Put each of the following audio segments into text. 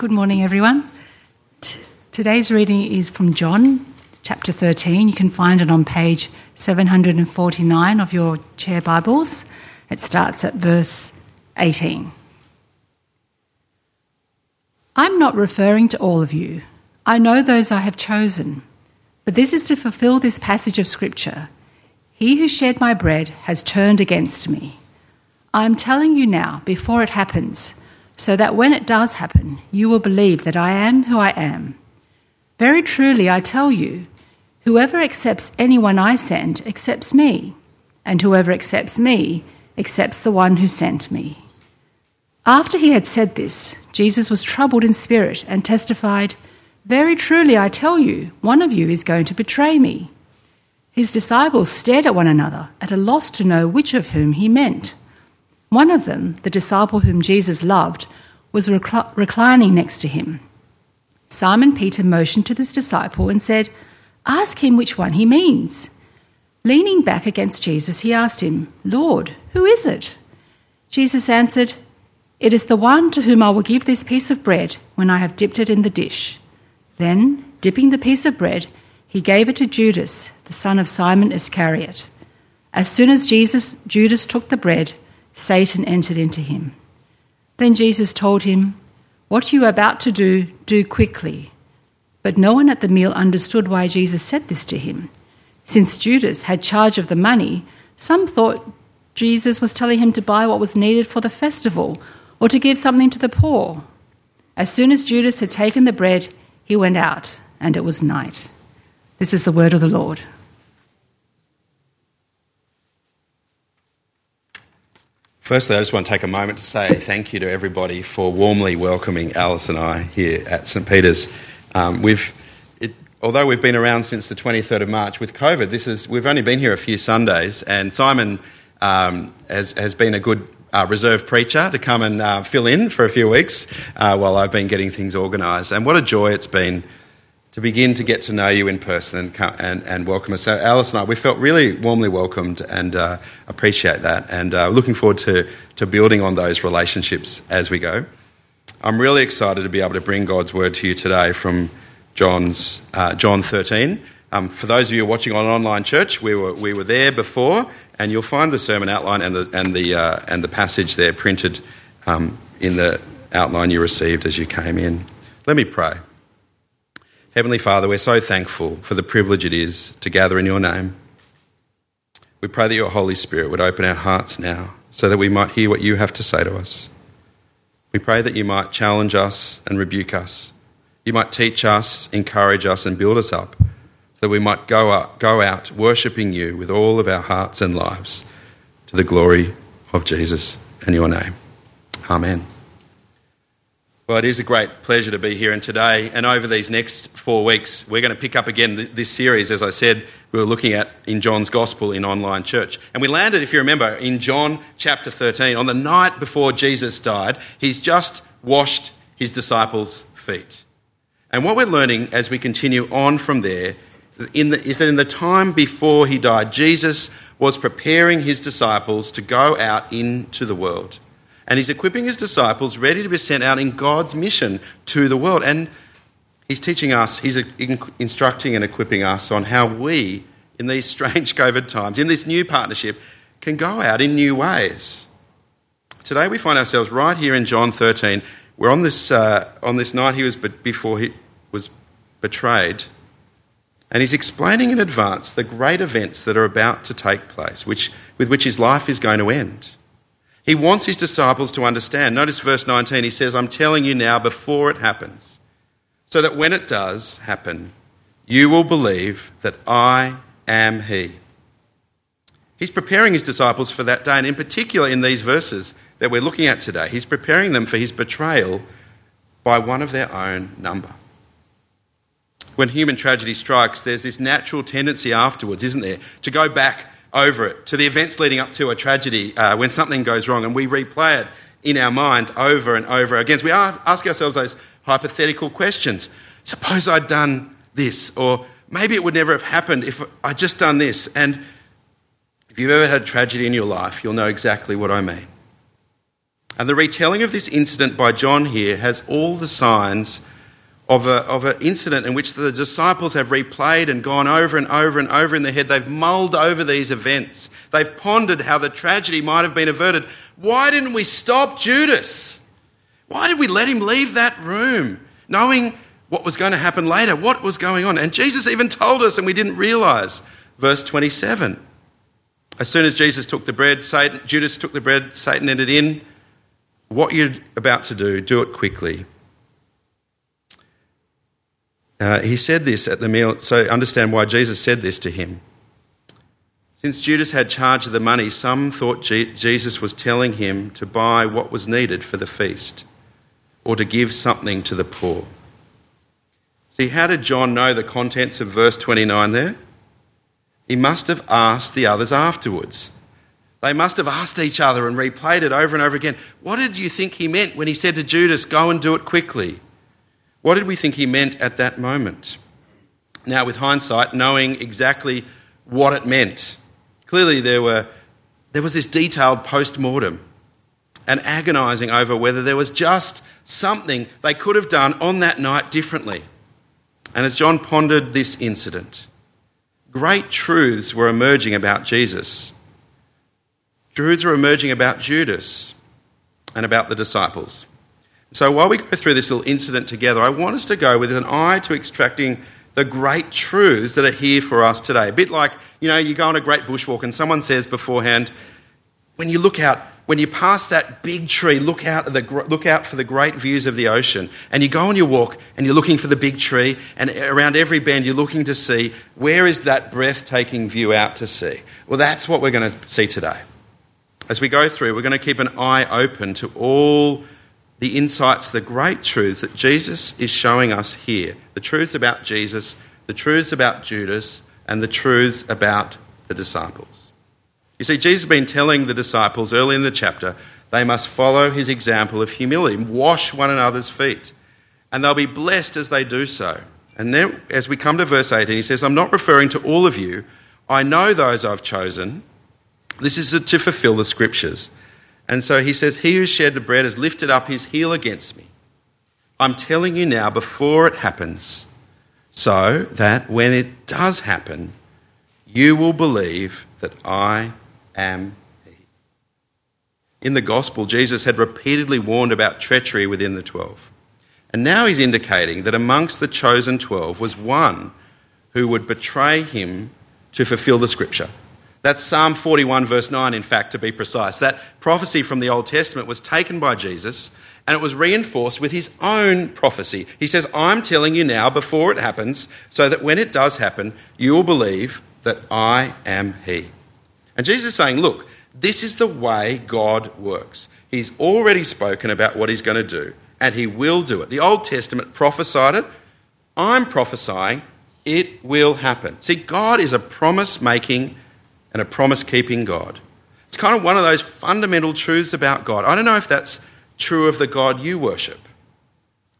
Good morning, everyone. T- today's reading is from John chapter 13. You can find it on page 749 of your chair Bibles. It starts at verse 18. I'm not referring to all of you. I know those I have chosen. But this is to fulfill this passage of Scripture He who shared my bread has turned against me. I am telling you now, before it happens, so that when it does happen, you will believe that I am who I am. Very truly, I tell you, whoever accepts anyone I send accepts me, and whoever accepts me accepts the one who sent me. After he had said this, Jesus was troubled in spirit and testified, Very truly, I tell you, one of you is going to betray me. His disciples stared at one another, at a loss to know which of whom he meant. One of them, the disciple whom Jesus loved, was recl- reclining next to him. Simon Peter motioned to this disciple and said, Ask him which one he means. Leaning back against Jesus, he asked him, Lord, who is it? Jesus answered, It is the one to whom I will give this piece of bread when I have dipped it in the dish. Then, dipping the piece of bread, he gave it to Judas, the son of Simon Iscariot. As soon as Jesus, Judas took the bread, Satan entered into him. Then Jesus told him, What you are about to do, do quickly. But no one at the meal understood why Jesus said this to him. Since Judas had charge of the money, some thought Jesus was telling him to buy what was needed for the festival or to give something to the poor. As soon as Judas had taken the bread, he went out, and it was night. This is the word of the Lord. Firstly, I just want to take a moment to say thank you to everybody for warmly welcoming Alice and I here at St. Peter's. Um, we've, it, although we've been around since the 23rd of March with COVID, this is, we've only been here a few Sundays, and Simon um, has, has been a good uh, reserve preacher to come and uh, fill in for a few weeks uh, while I've been getting things organised. And what a joy it's been to begin to get to know you in person and, and, and welcome us. So Alice and I, we felt really warmly welcomed and uh, appreciate that, and uh, looking forward to, to building on those relationships as we go. I'm really excited to be able to bring God's word to you today from John's, uh, John 13. Um, for those of you watching on online church, we were, we were there before, and you'll find the sermon outline and the, and the, uh, and the passage there printed um, in the outline you received as you came in. Let me pray. Heavenly Father, we're so thankful for the privilege it is to gather in your name. We pray that your Holy Spirit would open our hearts now so that we might hear what you have to say to us. We pray that you might challenge us and rebuke us. You might teach us, encourage us, and build us up so that we might go out, go out worshipping you with all of our hearts and lives to the glory of Jesus and your name. Amen. Well, it is a great pleasure to be here, and today and over these next four weeks, we're going to pick up again this series. As I said, we were looking at in John's Gospel in online church. And we landed, if you remember, in John chapter 13. On the night before Jesus died, he's just washed his disciples' feet. And what we're learning as we continue on from there the, is that in the time before he died, Jesus was preparing his disciples to go out into the world and he's equipping his disciples ready to be sent out in God's mission to the world. And he's teaching us, he's instructing and equipping us on how we, in these strange COVID times, in this new partnership, can go out in new ways. Today we find ourselves right here in John 13. We're on this, uh, on this night he was before he was betrayed. And he's explaining in advance the great events that are about to take place, which, with which his life is going to end. He wants his disciples to understand. Notice verse 19. He says, I'm telling you now before it happens, so that when it does happen, you will believe that I am He. He's preparing his disciples for that day, and in particular in these verses that we're looking at today, he's preparing them for his betrayal by one of their own number. When human tragedy strikes, there's this natural tendency afterwards, isn't there, to go back over it, to the events leading up to a tragedy uh, when something goes wrong, and we replay it in our minds over and over again. We ask ourselves those hypothetical questions. Suppose I'd done this, or maybe it would never have happened if I'd just done this. And if you've ever had a tragedy in your life, you'll know exactly what I mean. And the retelling of this incident by John here has all the signs of, a, of an incident in which the disciples have replayed and gone over and over and over in their head. They've mulled over these events. They've pondered how the tragedy might have been averted. Why didn't we stop Judas? Why did we let him leave that room, knowing what was going to happen later? What was going on? And Jesus even told us, and we didn't realize. Verse 27. As soon as Jesus took the bread, Satan, Judas took the bread, Satan entered in. What you're about to do, do it quickly. Uh, he said this at the meal, so understand why Jesus said this to him. Since Judas had charge of the money, some thought Jesus was telling him to buy what was needed for the feast or to give something to the poor. See, how did John know the contents of verse 29 there? He must have asked the others afterwards. They must have asked each other and replayed it over and over again. What did you think he meant when he said to Judas, Go and do it quickly? What did we think he meant at that moment? Now, with hindsight, knowing exactly what it meant, clearly there, were, there was this detailed post mortem and agonising over whether there was just something they could have done on that night differently. And as John pondered this incident, great truths were emerging about Jesus. Truths were emerging about Judas and about the disciples. So while we go through this little incident together, I want us to go with an eye to extracting the great truths that are here for us today. A bit like, you know, you go on a great bushwalk and someone says beforehand, when you look out, when you pass that big tree, look out, the, look out for the great views of the ocean. And you go on your walk and you're looking for the big tree, and around every bend you're looking to see where is that breathtaking view out to sea. Well, that's what we're going to see today. As we go through, we're going to keep an eye open to all the insights, the great truths that Jesus is showing us here the truths about Jesus, the truths about Judas, and the truths about the disciples. You see, Jesus has been telling the disciples early in the chapter they must follow his example of humility, wash one another's feet, and they'll be blessed as they do so. And then, as we come to verse 18, he says, I'm not referring to all of you. I know those I've chosen. This is to fulfill the scriptures. And so he says, He who shared the bread has lifted up his heel against me. I'm telling you now before it happens, so that when it does happen, you will believe that I am He. In the gospel, Jesus had repeatedly warned about treachery within the twelve. And now he's indicating that amongst the chosen twelve was one who would betray him to fulfill the scripture. That's Psalm 41, verse 9, in fact, to be precise. That prophecy from the Old Testament was taken by Jesus and it was reinforced with his own prophecy. He says, I'm telling you now before it happens, so that when it does happen, you will believe that I am He. And Jesus is saying, Look, this is the way God works. He's already spoken about what He's going to do, and He will do it. The Old Testament prophesied it. I'm prophesying it will happen. See, God is a promise making and a promise keeping God. It's kind of one of those fundamental truths about God. I don't know if that's true of the God you worship,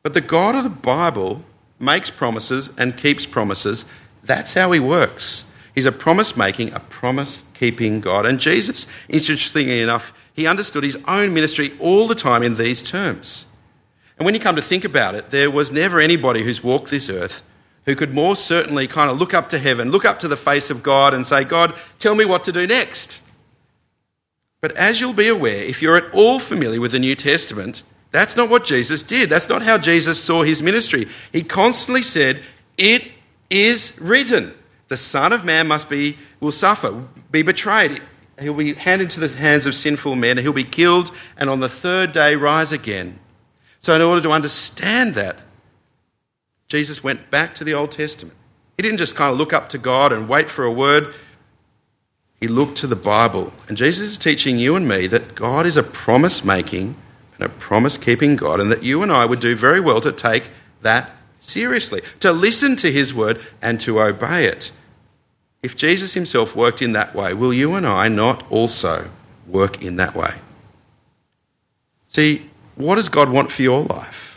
but the God of the Bible makes promises and keeps promises. That's how he works. He's a promise making, a promise keeping God. And Jesus, interestingly enough, he understood his own ministry all the time in these terms. And when you come to think about it, there was never anybody who's walked this earth who could more certainly kind of look up to heaven, look up to the face of God, and say, God, tell me what to do next. But as you'll be aware, if you're at all familiar with the New Testament, that's not what Jesus did. That's not how Jesus saw his ministry. He constantly said, It is written. The Son of Man must be, will suffer, be betrayed. He'll be handed into the hands of sinful men, he'll be killed, and on the third day rise again. So, in order to understand that, Jesus went back to the Old Testament. He didn't just kind of look up to God and wait for a word. He looked to the Bible. And Jesus is teaching you and me that God is a promise making and a promise keeping God, and that you and I would do very well to take that seriously, to listen to his word and to obey it. If Jesus himself worked in that way, will you and I not also work in that way? See, what does God want for your life?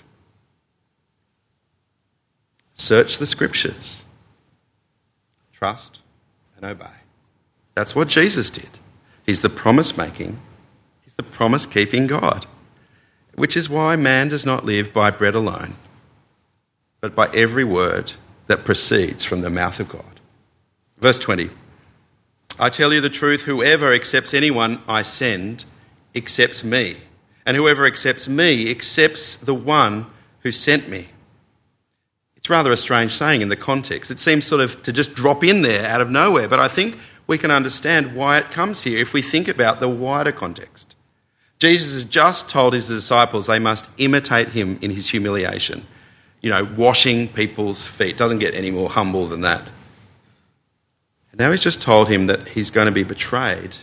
Search the scriptures. Trust and obey. That's what Jesus did. He's the promise making, He's the promise keeping God. which is why man does not live by bread alone, but by every word that proceeds from the mouth of God. Verse 20 I tell you the truth, whoever accepts anyone I send accepts me, and whoever accepts me accepts the one who sent me. It's rather a strange saying in the context. It seems sort of to just drop in there out of nowhere, but I think we can understand why it comes here if we think about the wider context. Jesus has just told his disciples they must imitate him in his humiliation. You know, washing people's feet. Doesn't get any more humble than that. And now he's just told him that he's going to be betrayed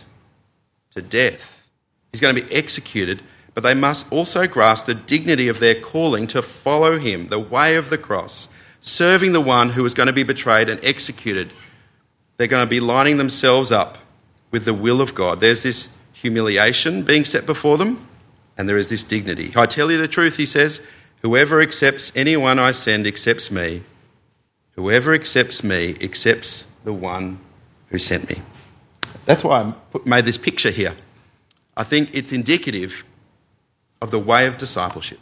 to death. He's going to be executed, but they must also grasp the dignity of their calling to follow him, the way of the cross, serving the one who is going to be betrayed and executed. They're going to be lining themselves up with the will of God. There's this humiliation being set before them, and there is this dignity. I tell you the truth, he says, whoever accepts anyone I send accepts me. Whoever accepts me accepts the one who sent me. That's why I made this picture here. I think it's indicative of the way of discipleship.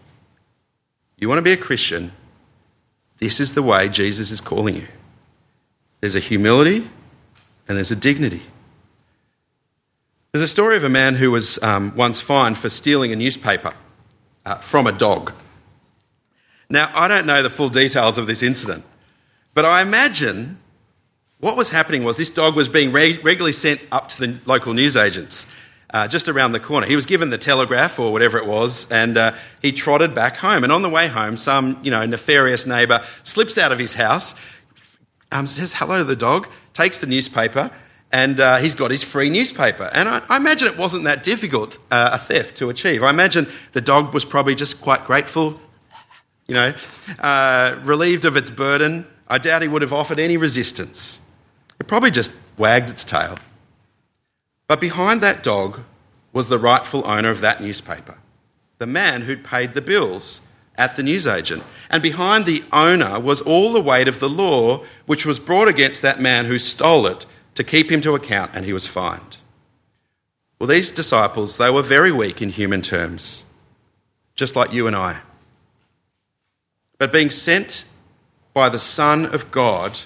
You want to be a Christian, this is the way Jesus is calling you. There's a humility and there's a dignity. There's a story of a man who was um, once fined for stealing a newspaper uh, from a dog. Now, I don't know the full details of this incident, but I imagine what was happening was this dog was being reg- regularly sent up to the local newsagents uh, just around the corner. He was given the telegraph or whatever it was, and uh, he trotted back home. And on the way home, some you know nefarious neighbour slips out of his house, um, says hello to the dog, takes the newspaper, and uh, he's got his free newspaper. And I, I imagine it wasn't that difficult uh, a theft to achieve. I imagine the dog was probably just quite grateful, you know, uh, relieved of its burden. I doubt he would have offered any resistance. It probably just wagged its tail. But behind that dog was the rightful owner of that newspaper, the man who'd paid the bills at the newsagent. And behind the owner was all the weight of the law which was brought against that man who stole it to keep him to account, and he was fined. Well, these disciples, they were very weak in human terms, just like you and I. But being sent by the Son of God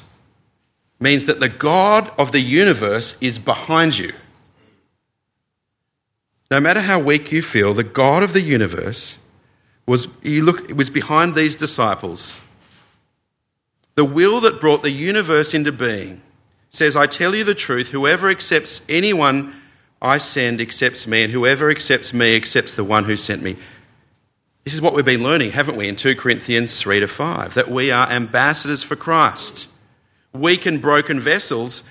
means that the God of the universe is behind you. No matter how weak you feel, the God of the universe was, you look, was behind these disciples. The will that brought the universe into being says, I tell you the truth, whoever accepts anyone I send accepts me, and whoever accepts me accepts the one who sent me. This is what we've been learning, haven't we, in 2 Corinthians 3 to 5, that we are ambassadors for Christ weak and broken vessels,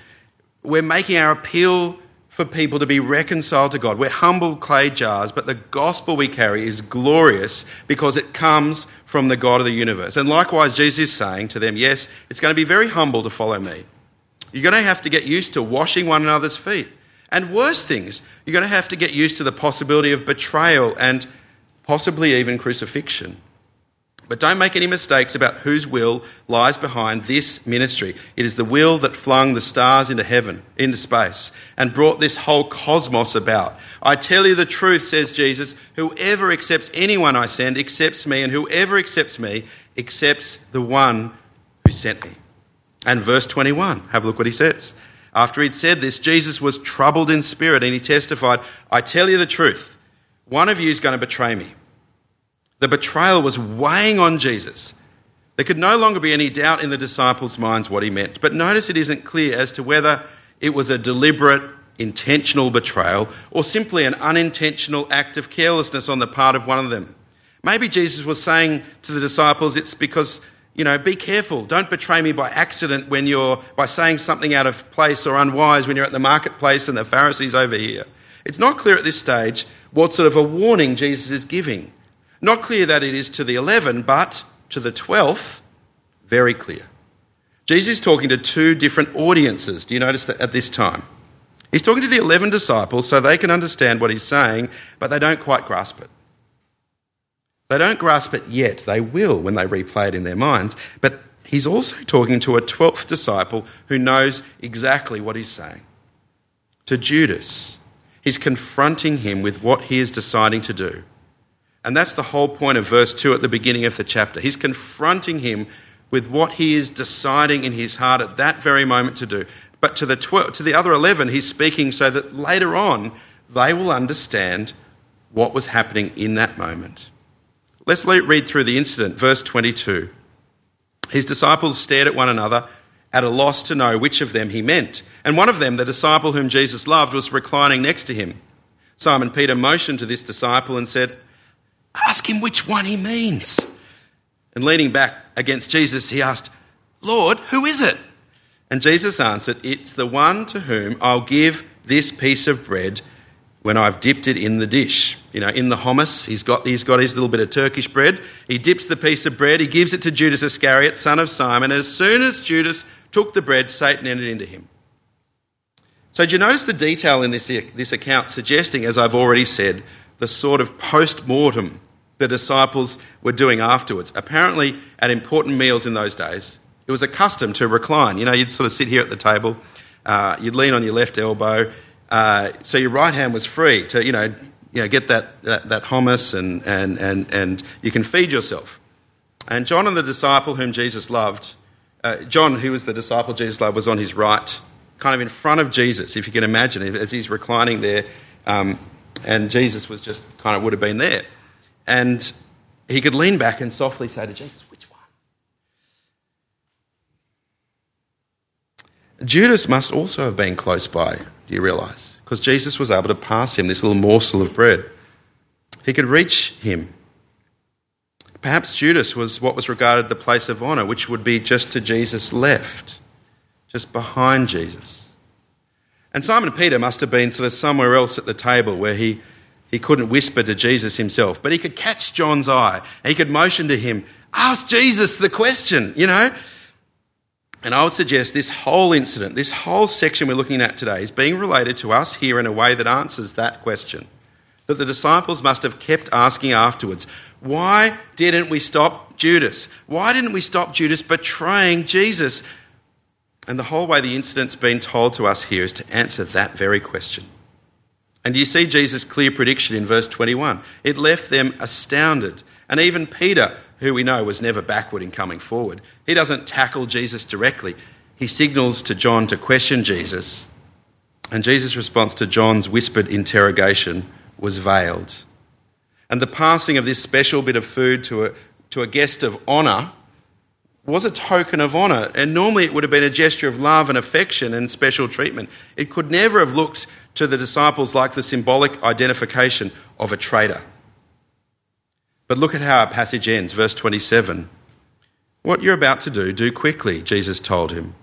we're making our appeal for people to be reconciled to God. We're humble clay jars, but the gospel we carry is glorious because it comes from the God of the universe. And likewise, Jesus is saying to them, Yes, it's going to be very humble to follow me. You're going to have to get used to washing one another's feet. And worse things, you're going to have to get used to the possibility of betrayal and possibly even crucifixion. But don't make any mistakes about whose will lies behind this ministry. It is the will that flung the stars into heaven, into space, and brought this whole cosmos about. I tell you the truth, says Jesus. Whoever accepts anyone I send accepts me, and whoever accepts me accepts the one who sent me. And verse 21, have a look what he says. After he'd said this, Jesus was troubled in spirit, and he testified, I tell you the truth. One of you is going to betray me. The betrayal was weighing on Jesus. There could no longer be any doubt in the disciples' minds what he meant. But notice it isn't clear as to whether it was a deliberate, intentional betrayal or simply an unintentional act of carelessness on the part of one of them. Maybe Jesus was saying to the disciples, it's because, you know, be careful. Don't betray me by accident when you're, by saying something out of place or unwise when you're at the marketplace and the Pharisees over here. It's not clear at this stage what sort of a warning Jesus is giving. Not clear that it is to the 11, but to the 12th, very clear. Jesus is talking to two different audiences. Do you notice that at this time? He's talking to the 11 disciples so they can understand what he's saying, but they don't quite grasp it. They don't grasp it yet. They will when they replay it in their minds. But he's also talking to a 12th disciple who knows exactly what he's saying. To Judas, he's confronting him with what he is deciding to do. And that's the whole point of verse 2 at the beginning of the chapter. He's confronting him with what he is deciding in his heart at that very moment to do. But to the, 12, to the other 11, he's speaking so that later on they will understand what was happening in that moment. Let's read through the incident, verse 22. His disciples stared at one another, at a loss to know which of them he meant. And one of them, the disciple whom Jesus loved, was reclining next to him. Simon Peter motioned to this disciple and said, Ask him which one he means. And leaning back against Jesus, he asked, Lord, who is it? And Jesus answered, It's the one to whom I'll give this piece of bread when I've dipped it in the dish. You know, in the hummus, he's got, he's got his little bit of Turkish bread. He dips the piece of bread, he gives it to Judas Iscariot, son of Simon. And as soon as Judas took the bread, Satan entered into him. So, do you notice the detail in this, this account suggesting, as I've already said, the sort of post mortem the disciples were doing afterwards? Apparently, at important meals in those days, it was a custom to recline. You know, you'd sort of sit here at the table, uh, you'd lean on your left elbow, uh, so your right hand was free to, you know, you know get that, that, that hummus and, and, and, and you can feed yourself. And John and the disciple whom Jesus loved, uh, John, who was the disciple Jesus loved, was on his right, kind of in front of Jesus, if you can imagine, as he's reclining there. Um, and Jesus was just kind of would have been there. And he could lean back and softly say to Jesus, Which one? Judas must also have been close by do you realize? Because Jesus was able to pass him this little morsel of bread. He could reach him. Perhaps Judas was what was regarded the place of honour, which would be just to Jesus' left, just behind Jesus. And Simon Peter must have been sort of somewhere else at the table where he, he couldn't whisper to Jesus himself, but he could catch John's eye. He could motion to him, Ask Jesus the question, you know? And I would suggest this whole incident, this whole section we're looking at today, is being related to us here in a way that answers that question. That the disciples must have kept asking afterwards why didn't we stop Judas? Why didn't we stop Judas betraying Jesus? And the whole way the incident's been told to us here is to answer that very question. And you see Jesus' clear prediction in verse 21. It left them astounded. And even Peter, who we know was never backward in coming forward. He doesn't tackle Jesus directly, he signals to John to question Jesus. And Jesus' response to John's whispered interrogation was veiled. And the passing of this special bit of food to a, to a guest of honour was a token of honour. And normally it would have been a gesture of love and affection and special treatment. It could never have looked to the disciples like the symbolic identification of a traitor. But look at how our passage ends, verse 27. What you're about to do, do quickly, Jesus told him.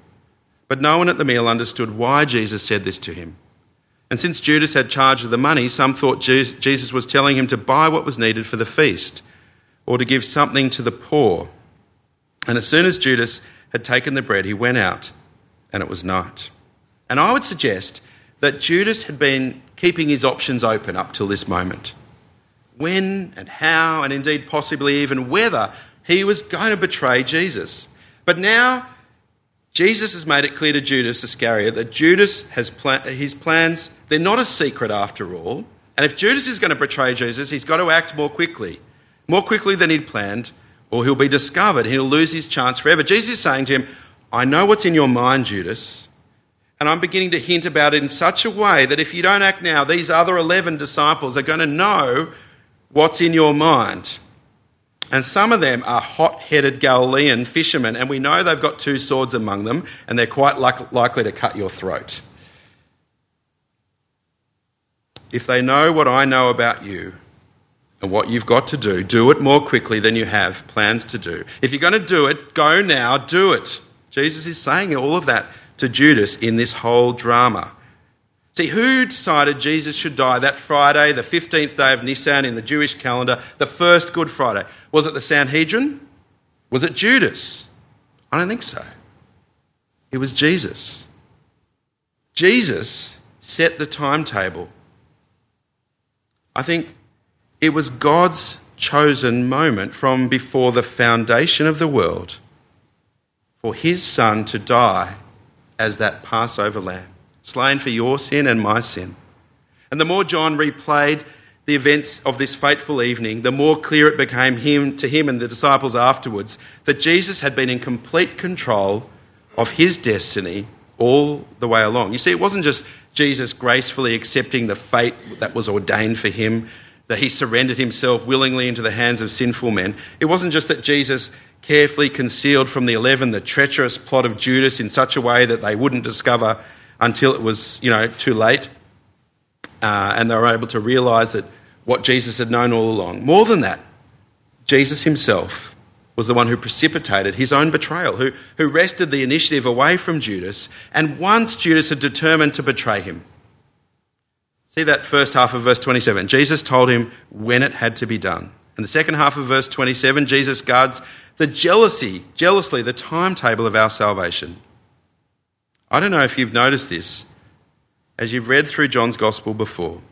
But no one at the meal understood why Jesus said this to him. And since Judas had charge of the money, some thought Jesus was telling him to buy what was needed for the feast or to give something to the poor. And as soon as Judas had taken the bread, he went out, and it was night. And I would suggest that Judas had been keeping his options open up till this moment when and how, and indeed possibly even whether he was going to betray Jesus. But now, Jesus has made it clear to Judas Iscariot that Judas has pla- his plans, they're not a secret after all. And if Judas is going to betray Jesus, he's got to act more quickly, more quickly than he'd planned, or he'll be discovered. He'll lose his chance forever. Jesus is saying to him, I know what's in your mind, Judas. And I'm beginning to hint about it in such a way that if you don't act now, these other 11 disciples are going to know what's in your mind. And some of them are hot headed Galilean fishermen, and we know they've got two swords among them, and they're quite likely to cut your throat. If they know what I know about you and what you've got to do, do it more quickly than you have plans to do. If you're going to do it, go now, do it. Jesus is saying all of that to Judas in this whole drama. See, who decided Jesus should die that Friday, the 15th day of Nisan in the Jewish calendar, the first Good Friday? Was it the Sanhedrin? Was it Judas? I don't think so. It was Jesus. Jesus set the timetable. I think it was God's chosen moment from before the foundation of the world for his son to die as that Passover lamb slain for your sin and my sin. And the more John replayed the events of this fateful evening, the more clear it became him, to him and the disciples afterwards that Jesus had been in complete control of his destiny all the way along. You see, it wasn't just Jesus gracefully accepting the fate that was ordained for him, that he surrendered himself willingly into the hands of sinful men. It wasn't just that Jesus carefully concealed from the eleven the treacherous plot of Judas in such a way that they wouldn't discover until it was, you know, too late. Uh, and they were able to realize that what Jesus had known all along. More than that, Jesus himself was the one who precipitated his own betrayal, who, who wrested the initiative away from Judas, and once Judas had determined to betray him. See that first half of verse 27. Jesus told him when it had to be done. In the second half of verse 27, Jesus guards the jealousy, jealously, the timetable of our salvation. I don't know if you've noticed this as you've read through John's Gospel before.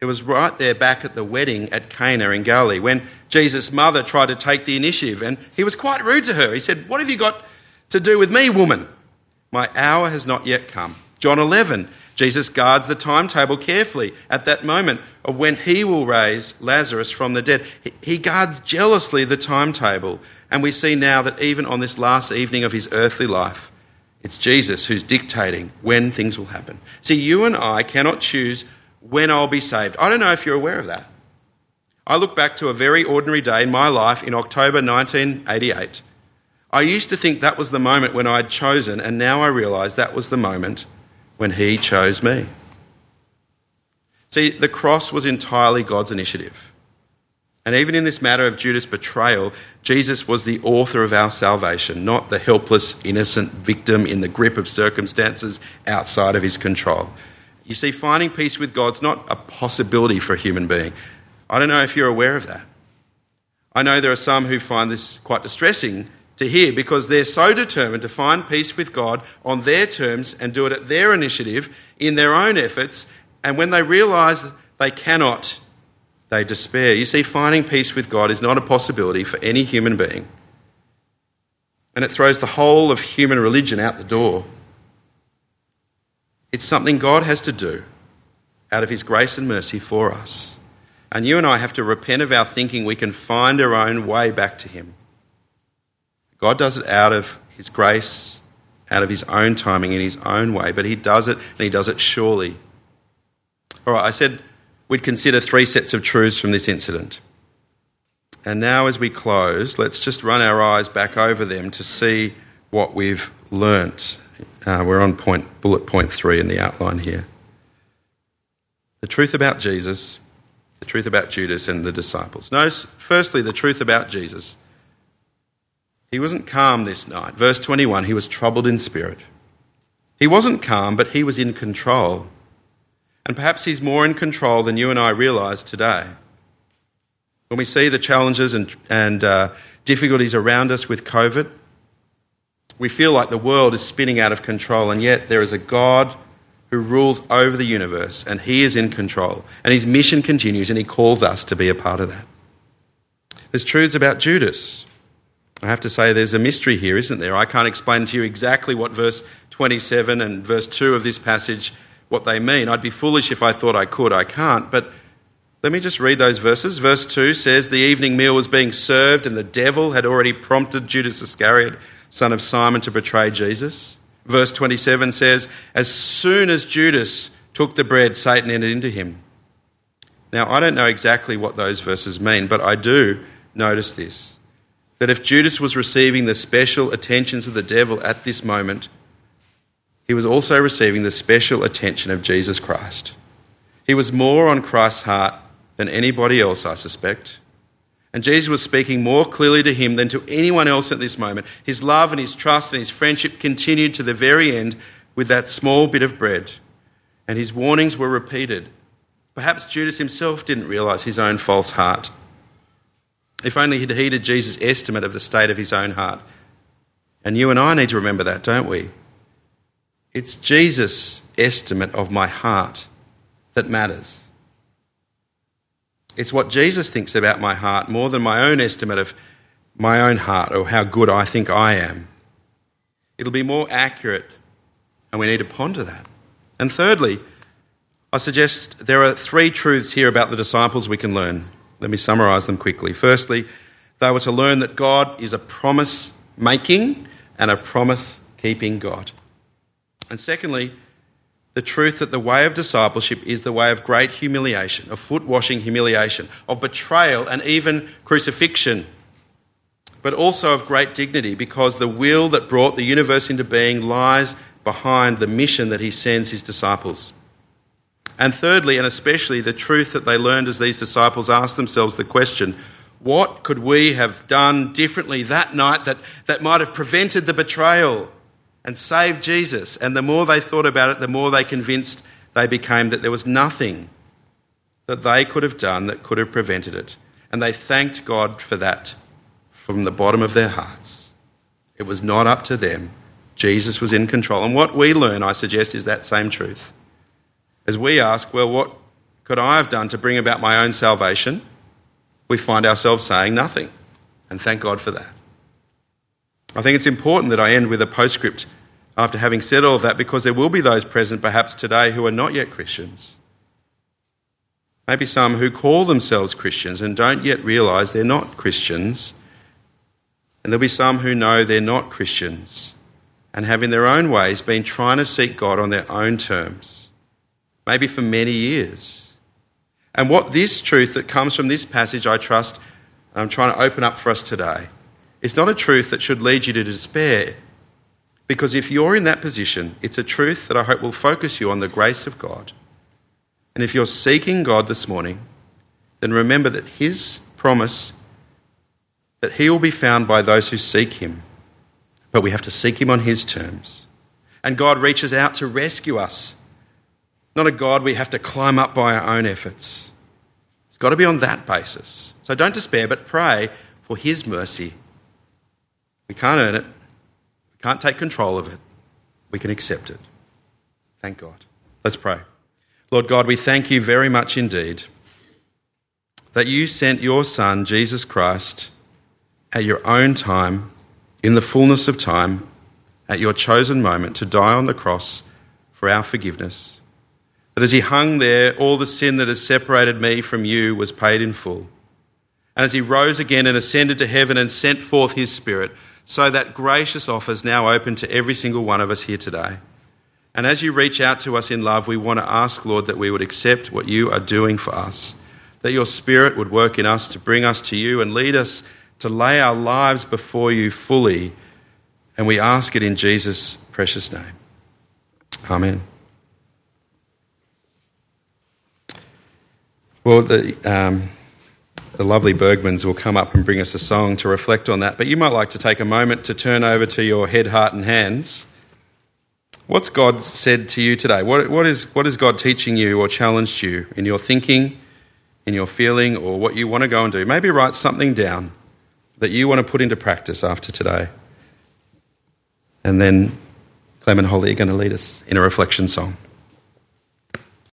It was right there back at the wedding at Cana in Galilee when Jesus' mother tried to take the initiative and he was quite rude to her. He said, What have you got to do with me, woman? My hour has not yet come. John 11, Jesus guards the timetable carefully at that moment of when he will raise Lazarus from the dead. He guards jealously the timetable. And we see now that even on this last evening of his earthly life, it's Jesus who's dictating when things will happen. See, you and I cannot choose when I'll be saved. I don't know if you're aware of that. I look back to a very ordinary day in my life in October 1988. I used to think that was the moment when I'd chosen, and now I realise that was the moment when He chose me. See, the cross was entirely God's initiative. And even in this matter of Judas' betrayal, Jesus was the author of our salvation, not the helpless, innocent victim in the grip of circumstances outside of his control. You see, finding peace with God's not a possibility for a human being. I don't know if you're aware of that. I know there are some who find this quite distressing to hear because they're so determined to find peace with God on their terms and do it at their initiative in their own efforts. And when they realise they cannot, they despair. You see, finding peace with God is not a possibility for any human being. And it throws the whole of human religion out the door. It's something God has to do out of His grace and mercy for us. And you and I have to repent of our thinking we can find our own way back to Him. God does it out of His grace, out of His own timing, in His own way, but He does it and He does it surely. All right, I said we'd consider three sets of truths from this incident. And now, as we close, let's just run our eyes back over them to see what we've learnt uh, we're on point, bullet point three in the outline here. The truth about Jesus, the truth about Judas and the disciples. Notice, firstly, the truth about Jesus. He wasn't calm this night. Verse 21 he was troubled in spirit. He wasn't calm, but he was in control. And perhaps he's more in control than you and I realise today. When we see the challenges and, and uh, difficulties around us with COVID, we feel like the world is spinning out of control, and yet there is a God who rules over the universe, and He is in control. And His mission continues, and He calls us to be a part of that. There's truths about Judas. I have to say, there's a mystery here, isn't there? I can't explain to you exactly what verse 27 and verse 2 of this passage what they mean. I'd be foolish if I thought I could. I can't. But let me just read those verses. Verse 2 says, The evening meal was being served, and the devil had already prompted Judas Iscariot son of Simon, to betray Jesus. Verse 27 says, As soon as Judas took the bread, Satan entered into him. Now, I don't know exactly what those verses mean, but I do notice this that if Judas was receiving the special attentions of the devil at this moment, he was also receiving the special attention of Jesus Christ. He was more on Christ's heart than anybody else, I suspect. And Jesus was speaking more clearly to him than to anyone else at this moment. His love and his trust and his friendship continued to the very end with that small bit of bread. And his warnings were repeated. Perhaps Judas himself didn't realize his own false heart. If only he'd heeded Jesus' estimate of the state of his own heart. And you and I need to remember that, don't we? It's Jesus' estimate of my heart that matters. It's what Jesus thinks about my heart more than my own estimate of my own heart or how good I think I am. It'll be more accurate, and we need to ponder that. And thirdly, I suggest there are three truths here about the disciples we can learn. Let me summarise them quickly. Firstly, they were to learn that God is a promise making and a promise keeping God. And secondly, the truth that the way of discipleship is the way of great humiliation, of foot washing humiliation, of betrayal, and even crucifixion, but also of great dignity because the will that brought the universe into being lies behind the mission that he sends his disciples. And thirdly, and especially, the truth that they learned as these disciples asked themselves the question what could we have done differently that night that, that might have prevented the betrayal and saved Jesus? And the more they thought about it, the more they convinced they became that there was nothing that they could have done that could have prevented it. And they thanked God for that from the bottom of their hearts. It was not up to them. Jesus was in control. And what we learn, I suggest, is that same truth. As we ask, well, what could I have done to bring about my own salvation? We find ourselves saying nothing. And thank God for that. I think it's important that I end with a postscript after having said all of that because there will be those present perhaps today who are not yet Christians. Maybe some who call themselves Christians and don't yet realise they're not Christians. And there'll be some who know they're not Christians and have in their own ways been trying to seek God on their own terms maybe for many years. And what this truth that comes from this passage, I trust, I'm trying to open up for us today, is not a truth that should lead you to despair. Because if you're in that position, it's a truth that I hope will focus you on the grace of God. And if you're seeking God this morning, then remember that His promise that He will be found by those who seek Him. But we have to seek Him on His terms. And God reaches out to rescue us not a God we have to climb up by our own efforts. It's got to be on that basis. So don't despair, but pray for His mercy. We can't earn it, we can't take control of it, we can accept it. Thank God. Let's pray. Lord God, we thank you very much indeed that you sent your Son, Jesus Christ, at your own time, in the fullness of time, at your chosen moment, to die on the cross for our forgiveness. That as he hung there, all the sin that has separated me from you was paid in full. And as he rose again and ascended to heaven and sent forth his Spirit, so that gracious offer is now open to every single one of us here today. And as you reach out to us in love, we want to ask, Lord, that we would accept what you are doing for us, that your Spirit would work in us to bring us to you and lead us to lay our lives before you fully. And we ask it in Jesus' precious name. Amen. Well, the, um, the lovely Bergmans will come up and bring us a song to reflect on that. But you might like to take a moment to turn over to your head, heart, and hands. What's God said to you today? What, what, is, what is God teaching you or challenged you in your thinking, in your feeling, or what you want to go and do? Maybe write something down that you want to put into practice after today. And then Clem and Holly are going to lead us in a reflection song.